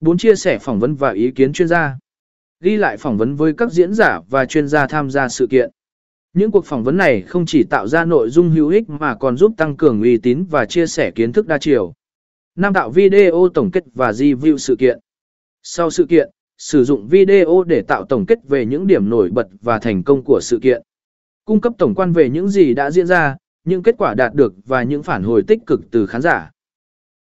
4 chia sẻ phỏng vấn và ý kiến chuyên gia. Ghi lại phỏng vấn với các diễn giả và chuyên gia tham gia sự kiện. Những cuộc phỏng vấn này không chỉ tạo ra nội dung hữu ích mà còn giúp tăng cường uy tín và chia sẻ kiến thức đa chiều. Năm tạo video tổng kết và review sự kiện. Sau sự kiện, sử dụng video để tạo tổng kết về những điểm nổi bật và thành công của sự kiện. Cung cấp tổng quan về những gì đã diễn ra, những kết quả đạt được và những phản hồi tích cực từ khán giả.